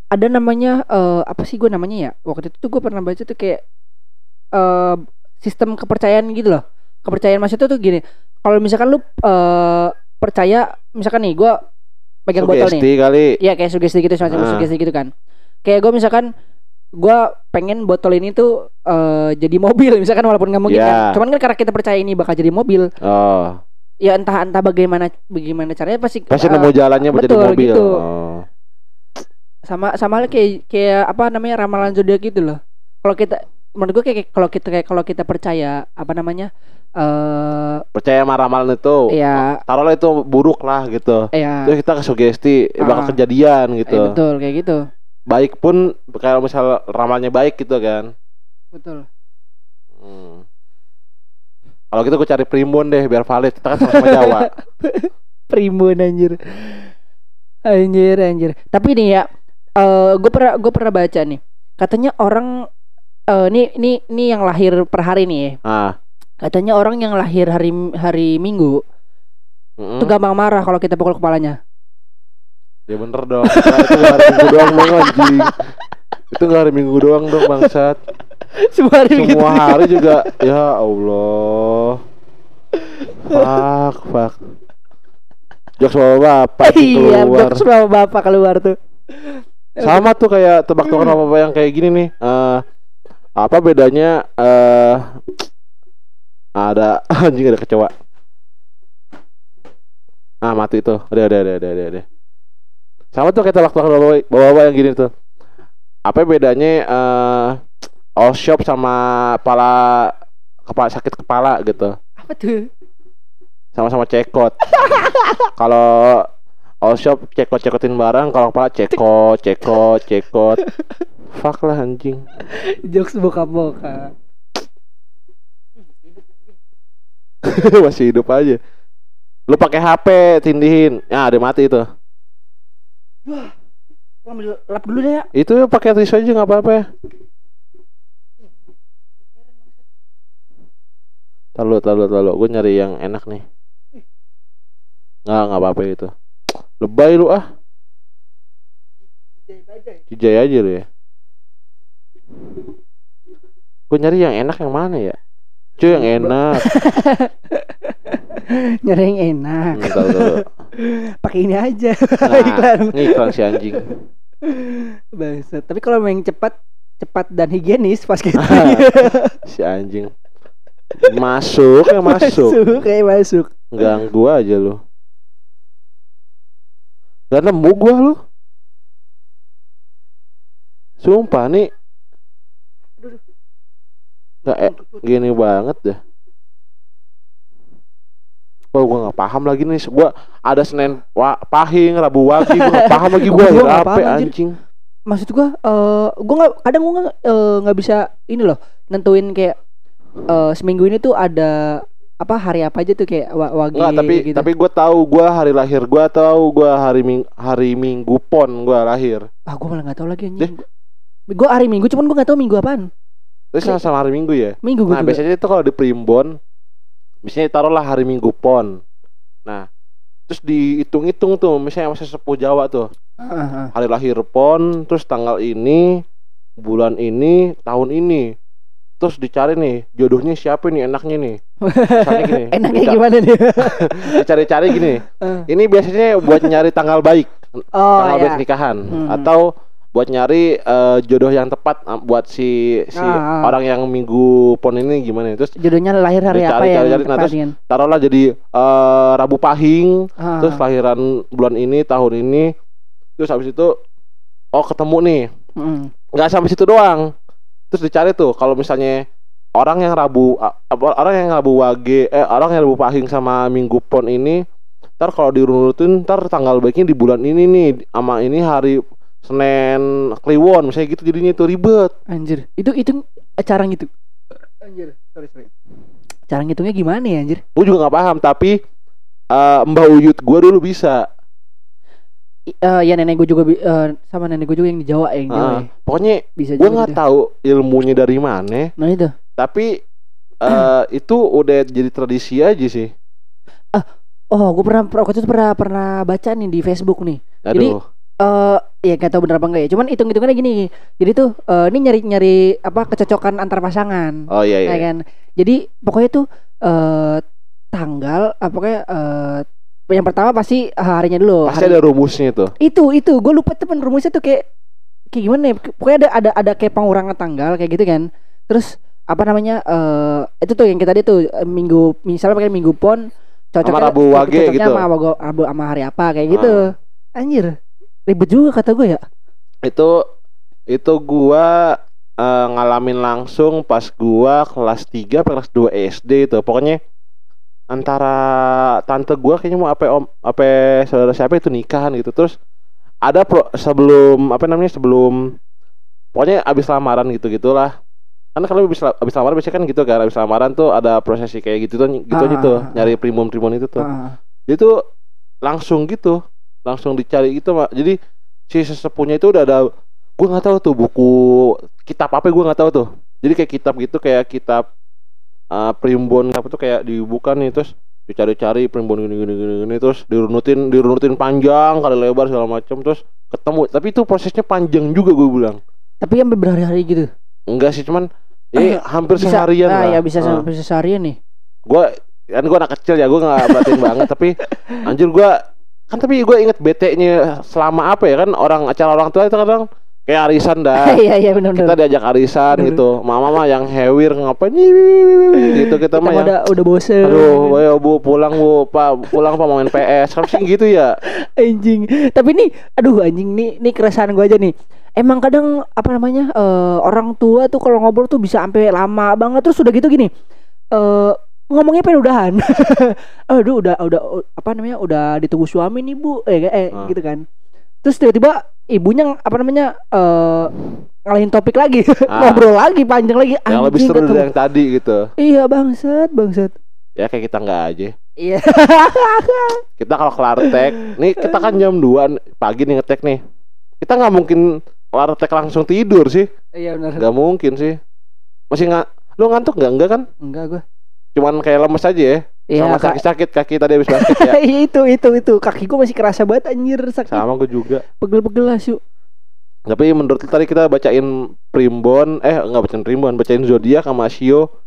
ada namanya eh apa sih gua namanya ya waktu itu tuh gue pernah baca tuh kayak eh sistem kepercayaan gitu loh. Kepercayaan maksudnya tuh gini kalau misalkan lu eh percaya misalkan nih gua pegang botol nih sugesti kali Iya kayak sugesti gitu semacam Ah. sugesti gitu kan. Kayak gue misalkan gue pengen botol ini tuh eh, jadi mobil misalkan walaupun nggak mungkin Ya. kan. Cuman kan karena kita percaya ini bakal jadi mobil, oh ya entah entah bagaimana bagaimana caranya pasti pasti eh, nemu jalannya jadi betul, mobil gitu. oh. sama sama kayak kayak apa namanya ramalan zodiak gitu loh. Kalau kita menurut gue kayak kalau kita kayak kalau kita percaya apa namanya eh percaya sama ramalan itu ya taruhlah itu buruk lah gitu ya terus kita ke sugesti bakal Ah. kejadian gitu betul kayak gitu. baik pun kalau misal ramalnya baik gitu kan Betul. Hmm. Kalau gitu gue cari primbon deh biar valid. Kita kan sama Jawa. primbon anjir anjir anjir tapi nih ya eh gue pernah gue pernah baca nih katanya orang eh nih nih nih yang lahir per hari nih ya Ah. Katanya orang yang lahir hari hari minggu mm-mm. itu gampang marah kalau kita pukul kepalanya Ya bener dong. Nah, itu hari minggu doang dong anjing. Itu gak hari minggu doang dong bangsat. semua hari Semua hari juga. Ya Allah. Fuck, fuck. Jokes bawa bapak tuh iya keluar. jokes sama bapak keluar tuh Sama tuh kayak tebak-tebakan apa yang kayak gini nih. Eh apa bedanya eh ada anjing ada kecoa. Ah mati itu. Udah udah udah udah. udah. Sama tuh kayak waktu bawa bawa yang gini tuh. Apa bedanya eh all shop sama kepala kepala sakit kepala gitu. Apa tuh? Sama-sama cekot. kalau all shop cekot cekotin barang, kalau kepala cekot, cekot, cekot. Fuck lah anjing. Jokes bokap-bokap. Masih hidup aja. Lu pakai HP tindihin. Ya, ada mati itu. Gua ambil lap dulu deh ya. Itu pakai tisu aja nggak apa-apa ya. Tahu tahu tahu. Gue nyari yang enak nih. Nggak nggak apa-apa itu. Lebay lu ah. Cijai aja lu ya. Gue nyari yang enak yang mana ya? Cuy yang enak. Nyari yang enak. Pakai ini aja. Nah, Iklan. ini iklan si anjing. Bangsat. Tapi kalau main cepat cepat dan higienis pas gitu. si anjing. Masuk ya masuk. kayak masuk. Ganggu aja lu. Gak nemu gua lu. Sumpah nih Gak eh, gini banget dah. Wah gua gak paham lagi nih Gua ada Senin wa, Pahing, Rabu Wage Gua gak paham lagi nggak apa paham, anjing Maksud gua eh gua nggak kadang gua nggak eh, nggak bisa ini loh nentuin kayak eh seminggu ini tuh ada apa hari apa aja tuh kayak wa wage Enggak tapi gitu. tapi gua tahu gua hari lahir gua tahu gua hari ming, hari Minggu pon gua lahir. ah gua malah nggak tahu lagi anjing. Gua hari Minggu cuman gua nggak tahu minggu apaan. Terus sama-sama hari Minggu ya. Minggu Nah, juga. biasanya itu kalau di primbon biasanya taruhlah hari Minggu pon. Nah, terus dihitung-hitung tuh misalnya masih sepuh Jawa tuh. Ah. Hari lahir pon, terus tanggal ini, bulan ini, tahun ini. Terus dicari nih jodohnya siapa nih enaknya nih. Misalnya gini. Enaknya dica- gimana nih? Dicari-cari gini. Eh. Ini biasanya buat nyari tanggal baik, oh tanggal baik ya. nikahan Hmm. atau buat nyari eh, jodoh yang tepat eh, buat si si Ah, ah. orang yang minggu pon ini gimana terus Jodohnya lahir hari Dicari, apa ya? cari, cari. Nah, terus taruhlah jadi eh, Rabu Pahing Ah. terus lahiran bulan ini tahun ini terus habis itu oh ketemu nih Mm. nggak sampai situ doang terus dicari tuh kalau misalnya orang yang Rabu orang yang Rabu Wage eh orang yang Rabu Pahing sama Minggu Pon ini ntar kalau dirunutin ntar tanggal baiknya di bulan ini nih sama ini hari Senin Kliwon misalnya gitu jadinya itu ribet Anjir, itu itu cara gitu. Anjir, sorry sorry. Cara ngitungnya gimana ya anjir? gue juga nggak paham tapi eh, Mbah Uyut gue dulu bisa I- eh, ya nenek gue juga bi- eh, sama nenek gue juga yang di Jawa ya, yang Jawa Ah, ya. pokoknya Bisa gue juga nggak gitu. tahu ilmunya dari mana Nah itu. tapi eh itu udah jadi tradisi aja sih Oh, gue pernah pernah- waktu itu pernah pernah baca nih di Facebook nih. Jadi, aduh Ya gak tahu bener apa enggak ya. Cuman hitung-hitungannya gini. Jadi tuh eh, ini nyari-nyari apa kecocokan antar pasangan. oh iya iya ya kan. Jadi pokoknya tuh eh tanggal apa pokoknya eh yang pertama pasti harinya dulu. pasti Hari- ada rumusnya tuh itu itu gue lupa temen rumusnya tuh kayak kayak gimana ya pokoknya ada ada ada kayak pengurangan tanggal kayak gitu kan terus apa namanya eh itu tuh yang kita tadi tuh minggu misalnya pakai minggu pon cocoknya Rabu Wage gitu. sama, Rabu- sama hari apa kayak gitu anjir ribet juga kata gue ya. Itu itu gua eh, ngalamin langsung pas gua kelas 3 apa kelas 2 SD itu. Pokoknya antara tante gua kayaknya mau apa om apa saudara siapa itu nikahan gitu. Terus ada pro, sebelum apa namanya sebelum pokoknya abis lamaran gitu gitulah. Kan kalau abis, abis lamaran biasanya kan gitu kan abis lamaran tuh ada prosesi kayak gitu tuh gitu aja Ah, tuh ah, ah. nyari primbon primbon itu tuh. Ah, dia tuh langsung gitu langsung dicari gitu mak. Jadi si sesepuhnya itu udah ada gue nggak tahu tuh buku kitab apa gue nggak tahu tuh. Jadi kayak kitab gitu kayak kitab uh, primbon apa tuh kayak dibuka nih terus dicari-cari primbon gini gini gini, gini terus dirunutin dirunutin panjang kali lebar segala macam terus ketemu. Tapi itu prosesnya panjang juga gue bilang. Tapi sampai berhari-hari gitu? Enggak sih cuman ya hampir bisa seharian ah, lah. ya bisa Ah. sampai seharian nih. Gue kan gue anak kecil ya gue nggak perhatiin banget tapi anjir gue kan tapi gue inget bete nya selama apa ya kan orang acara orang tua itu kadang kayak arisan dah. Iya iya benar kita diajak arisan Bener. gitu. Mama mah yang hewir ngapain gitu kita Kita mah udah udah bosen. Aduh, ayo bu pulang bu, pak pulang pak main PS. Kan sih gitu ya. anjing. Tapi nih, aduh anjing nih nih keresahan gua aja nih. Emang kadang apa namanya eh, orang tua tuh kalau ngobrol tuh bisa sampai lama banget terus udah gitu gini. Eh ngomongnya pengen udahan. aduh udah udah apa namanya udah ditunggu suami nih bu eh, eh Ah. gitu kan. Terus tiba-tiba ibunya apa namanya eh ngalahin topik lagi Ah. ngobrol lagi panjang lagi Yang lebih seru ketemu. dari yang tadi gitu. iya bangsat bangsat Ya kayak kita nggak aja. iya Kita kalau kelar tek, nih kita kan jam 2 pagi nih ngetek nih. Kita nggak mungkin kelar tek langsung tidur sih. iya benar Nggak mungkin sih. Masih nggak lu ngantuk nggak? Enggak kan? enggak gua Cuman kayak lemes aja ya. Iya, Sama sakit-sakit kaki tadi habis basket ya. itu itu itu kaki gua masih kerasa banget anjir sakit Sama gue juga. pegel-pegel asu Tapi menurut lu tadi kita bacain primbon, eh nggak bacain primbon, bacain zodiak sama Shio.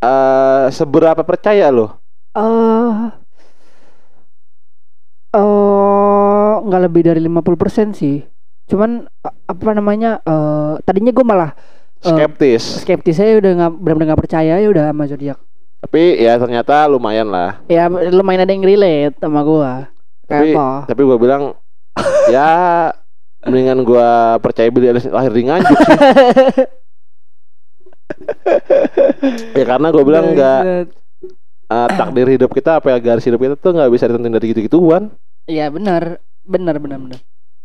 Eh seberapa percaya lo? eh eh nggak lebih dari 50% sih cuman apa namanya eh tadinya gue malah Eh, Skeptis. skeptis saya udah nggak benar-benar nggak percaya ya udah sama zodiak Tapi ya ternyata lumayan lah. ya lumayan ada yang relate sama gua Tapi apa tapi gue bilang ya mendingan gua percaya Billy Eilish lahir di nganjuk sih. ya karena gue bilang nggak eh, takdir hidup kita apa ya garis hidup kita tuh nggak bisa ditentuin dari gitu-gituan. iya benar benar benar benar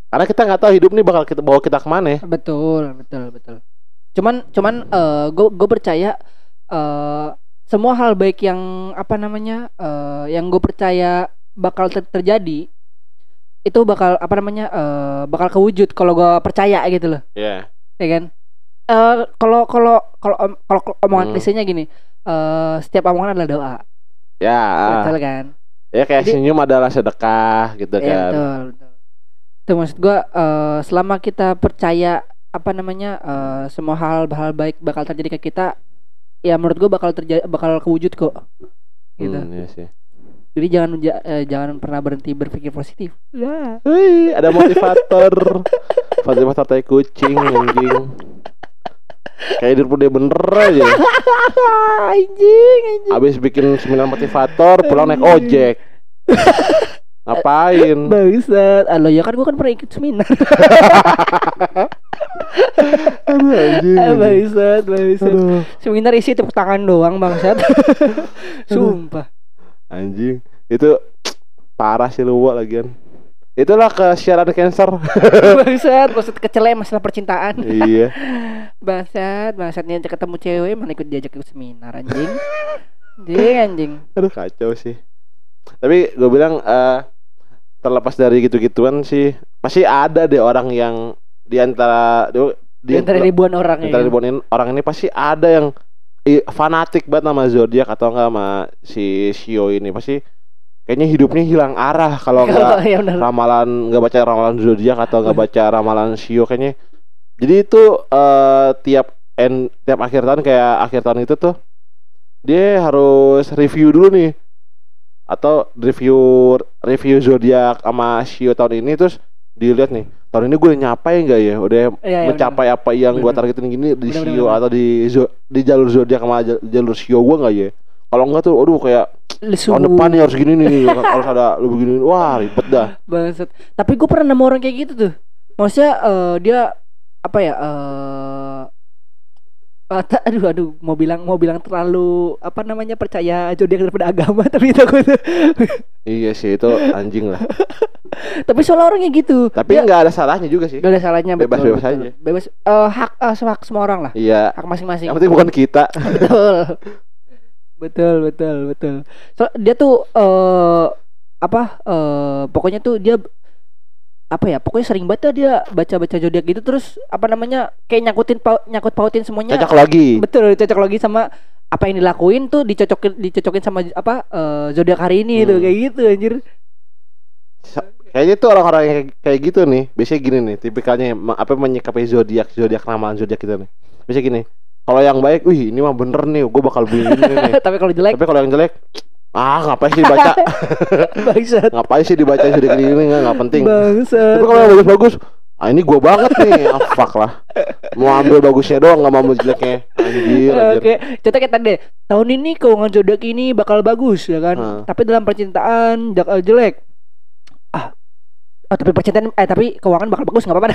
Karena kita nggak tahu hidup nih bakal kita bawa kita ke mana. betul betul betul cuman cuman eh gue gue percaya eh semua hal baik yang apa namanya eh yang gue percaya bakal ter- terjadi itu bakal apa namanya eh bakal kewujud kalau gue percaya gitu loh Ya. ya kan kalau kalau kalau om- kalau omongan Hmm. klisenya gini eh setiap omongan adalah doa Ya. betul kan Ya kayak Jadi- senyum adalah sedekah gitu Iya kan. betul betul. Itu maksud gua eh, selama kita percaya apa namanya eh, semua hal hal baik bakal terjadi ke kita, ya menurut gua bakal terjadi bakal kewujud kok. Gitu. Hmm, iya sih. Jadi jangan ja- eh, jangan pernah berhenti berpikir positif. Ya. Wih, ada motivator. motivator tai kucing anjing. Kayak hidup udah bener aja. anjing anjing. Abis bikin seminar motivator, pulang naik ojek. Ngapain? Bangsat. Alo ya kan gua kan pernah ikut seminar. Aduh anjing. Ah, anjing. bangsat, bangsat. Seminar isi tepuk tangan doang bangsat. Sumpah. anjing. Itu parah sih lu lagian. Itulah kesiaran cancer. bangsat, maksud kecele masalah percintaan. iya. Bangsat, bangsatnya ketemu cewek mana ikut diajak ikut seminar anjing. Anjing anjing. Aduh kacau sih. Tapi gue bilang eh terlepas dari gitu-gituan sih pasti ada deh orang yang di antara di, Di antara ribuan orang di ya. antara ribuan ini- orang ini pasti ada yang i- fanatik banget sama zodiak atau enggak sama si Shio ini. Pasti kayaknya hidupnya hilang arah kalau enggak ya ramalan nggak baca ramalan zodiak atau nggak baca ramalan Shio kayaknya. Jadi itu eh tiap end tiap akhir tahun kayak akhir tahun itu tuh dia harus review dulu nih. Atau review review zodiak sama Shio tahun ini terus dilihat nih tahun ini gue udah nyapai nggak ya udah Iya, iya, mencapai apa yang gue Bener. targetin gini di Bener, Shio bener, atau di di jalur zodiak sama jal- jalur Shio gue nggak ya kalau enggak tuh aduh kayak. Lesu. tahun depan nih harus gini nih harus ada lu begini wah ribet dah Bangsat. Tapi gue pernah nemu orang kayak gitu tuh. Maksudnya eh, dia apa ya? ta- aduh aduh mau bilang mau bilang terlalu apa namanya percaya zodiak daripada agama tapi takut Iya sih itu anjing lah. tapi soalnya orangnya gitu Tapi Dia- nggak ada salahnya juga sih. Gak ada salahnya betul, Bebas-bebas betul. aja. Bebas eh, hak eh, hak semua orang lah. Iya. Hak masing-masing. Yang penting bukan kita. betul. betul, betul, betul. So, dia tuh eh apa eh pokoknya tuh dia apa ya pokoknya sering banget dia baca-baca zodiak gitu terus apa namanya kayak nyakutin nyakut pautin semuanya Cocok lagi. betul cocok lagi sama apa yang dilakuin tuh dicocokin dicocokin sama apa eh, zodiak hari ini tuh Hmm. kayak gitu anjir Kayaknya tuh orang-orang yang kayak- gitu nih. Biasanya gini nih, tipikalnya apa menyikapi zodiak, zodiak ramalan zodiak gitu nih. Biasanya gini. Kalau yang baik, wih ini mah bener nih, gue bakal beli ini nih. tapi kalau jelek Tapi kalau yang jelek, ah ngapain sih dibaca? bangsat ngapain sih dibaca zodiak ini nggak nggak penting. bangsat Tapi kalau yang bagus-bagus, ah ini gua banget nih ah, fuck lah mau ambil bagusnya doang nggak mau ambil jeleknya anjir. Oke, contoh kayak tadi deh. Tahun ini keuangan zodiak ini bakal bagus ya kan. Hmm. Tapi dalam percintaan bakal jelek. Oh, tapi percintaan eh tapi keuangan bakal bagus nggak apa-apa.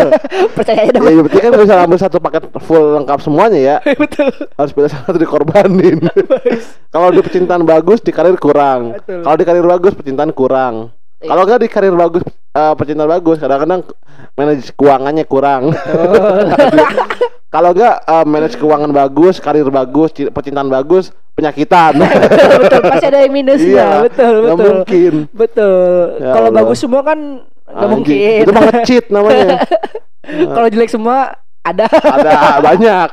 Percaya aja dah. ya berarti kan bisa ambil satu paket full lengkap semuanya ya Betul. harus pilih satu dikorbanin kalau di percintaan bagus di karir kurang kalau di karir bagus percintaan kurang Iya. kalau nggak di karir bagus eh, percintaan bagus kadang-kadang manage keuangannya kurang. kalau nggak eh, manage keuangan bagus karir bagus ci- percintaan bagus penyakitan betul, betul. Pasti ada yang minusnya. Iya, betul, nggak betul. mungkin Betul. Ya Kalau bagus semua kan nggak Anjing. mungkin. itu mah cheat namanya Kalau jelek semua ada. ada banyak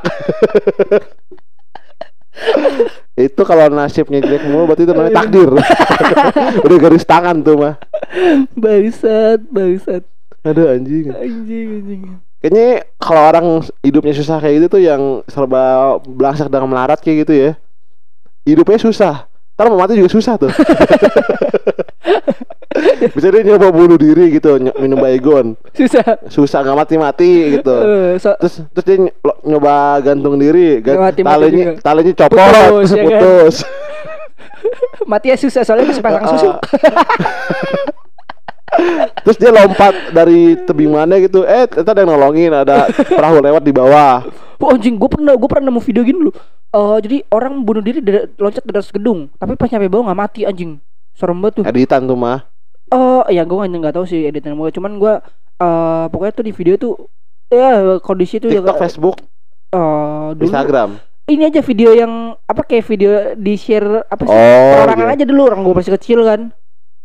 itu kalau nasibnya jelek mulu berarti itu namanya takdir udah garis tangan tuh mah bangsat, bangsat. ada anjing Anjing, anjing. Kayaknya kalau orang hidupnya susah kayak gitu tuh yang serba belangsak dengan melarat kayak gitu ya hidupnya susah ntar mau mati juga susah tuh bisa dia nyoba bunuh diri gitu minum baygon Susah. susah nggak mati mati gitu Eh, so, terus terus dia nyoba gantung diri Nggak gan- mati-mati talinya juga. talinya copot Putus, ya kan? putus mati ya susah soalnya masih pasang susu. Terus dia lompat dari tebing mana gitu eh ternyata ada yang nolongin ada perahu lewat di bawah Oh, anjing, gue pernah gue pernah nemu video gini dulu. Eh jadi orang bunuh diri dari, loncat dari atas gedung, tapi pas nyampe bawah nggak mati anjing. Serem banget tuh. editan tuh mah Oh, ya gue nggak tahu sih editan gue, cuman gue eh pokoknya tuh di video tuh ya kondisi tuh TikTok ya Facebook eh, dulu Instagram ini aja video yang apa kayak video di share apa sih oh perorangan gitu. aja dulu orang gue masih kecil kan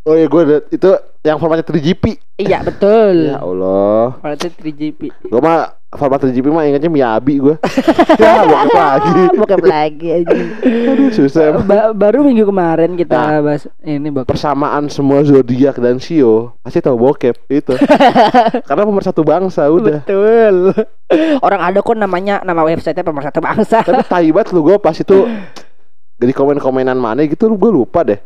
oh iya gue itu yang formatnya 3GP iya betul ya Allah itu 3GP gue mah format 3GP mah ingatnya Miyabi gue ya bokep lagi Bokep lagi anjing. aduh susah. Ba- baru minggu kemarin kita Nah. bahas ini bokep persamaan semua zodiak dan sio pasti tahu bokep itu karena pemersatu bangsa udah Betul. Orang ada kok namanya nama websitenya pemersatu bangsa. tapi tai banget lu gue pas itu di komen-komenan mana gitu gue lupa deh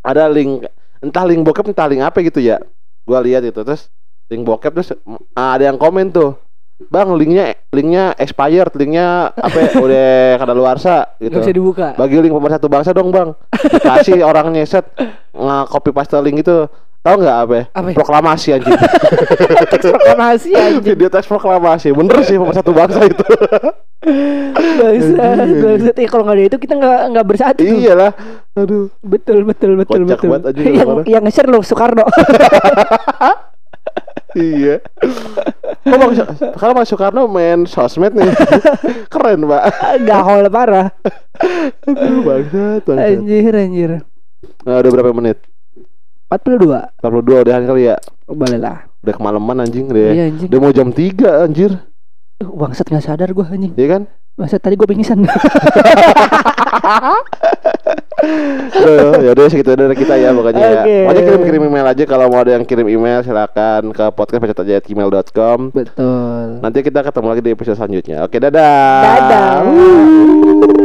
ada link entah link bokep entah link apa gitu ya. Gue lihat itu terus link bokep terus mm, ada yang komen tuh bang linknya linknya expired linknya apa ya, udah kadaluarsa Gak gitu. bisa dibuka. bagi link pemersatu bangsa dong bang. Dikasih orang nyeset nge copy paste link itu tahu nggak apa, ya? Apa ya? proklamasi anjing Teks proklamasi anjing. video teks proklamasi bener sih pemersatu bangsa itu Bangsat, Anjing, bangsat. Eh kalau nggak ada itu kita nggak nggak bersatu. iyalah aduh Betul, betul, betul, Kocak betul. anjing yang orang-orang. yang nge-share lo Soekarno. iya kok bang kalau bang Soekarno main sosmed nih keren mbak Gahol parah. aduh bangsat bangsat Anjir, anjir. nah, udah berapa menit 42. 42 udahan kali ya Boleh lah. udah kemalaman anjing deh Iya anjing. udah mau jam 3 anjir Uh, Bangsat nggak sadar gua anjing. Iya kan Bangsat tadi gua pingsan. Udah, ya udah segitu dari kita ya pokoknya ya. Oke. Pokoknya kirim-kirim email aja kalau mau ada yang kirim email silakan ke podcastpacatajat@gmail.com. Betul. Nanti kita ketemu lagi di episode selanjutnya. Oke, dadah. Dadah.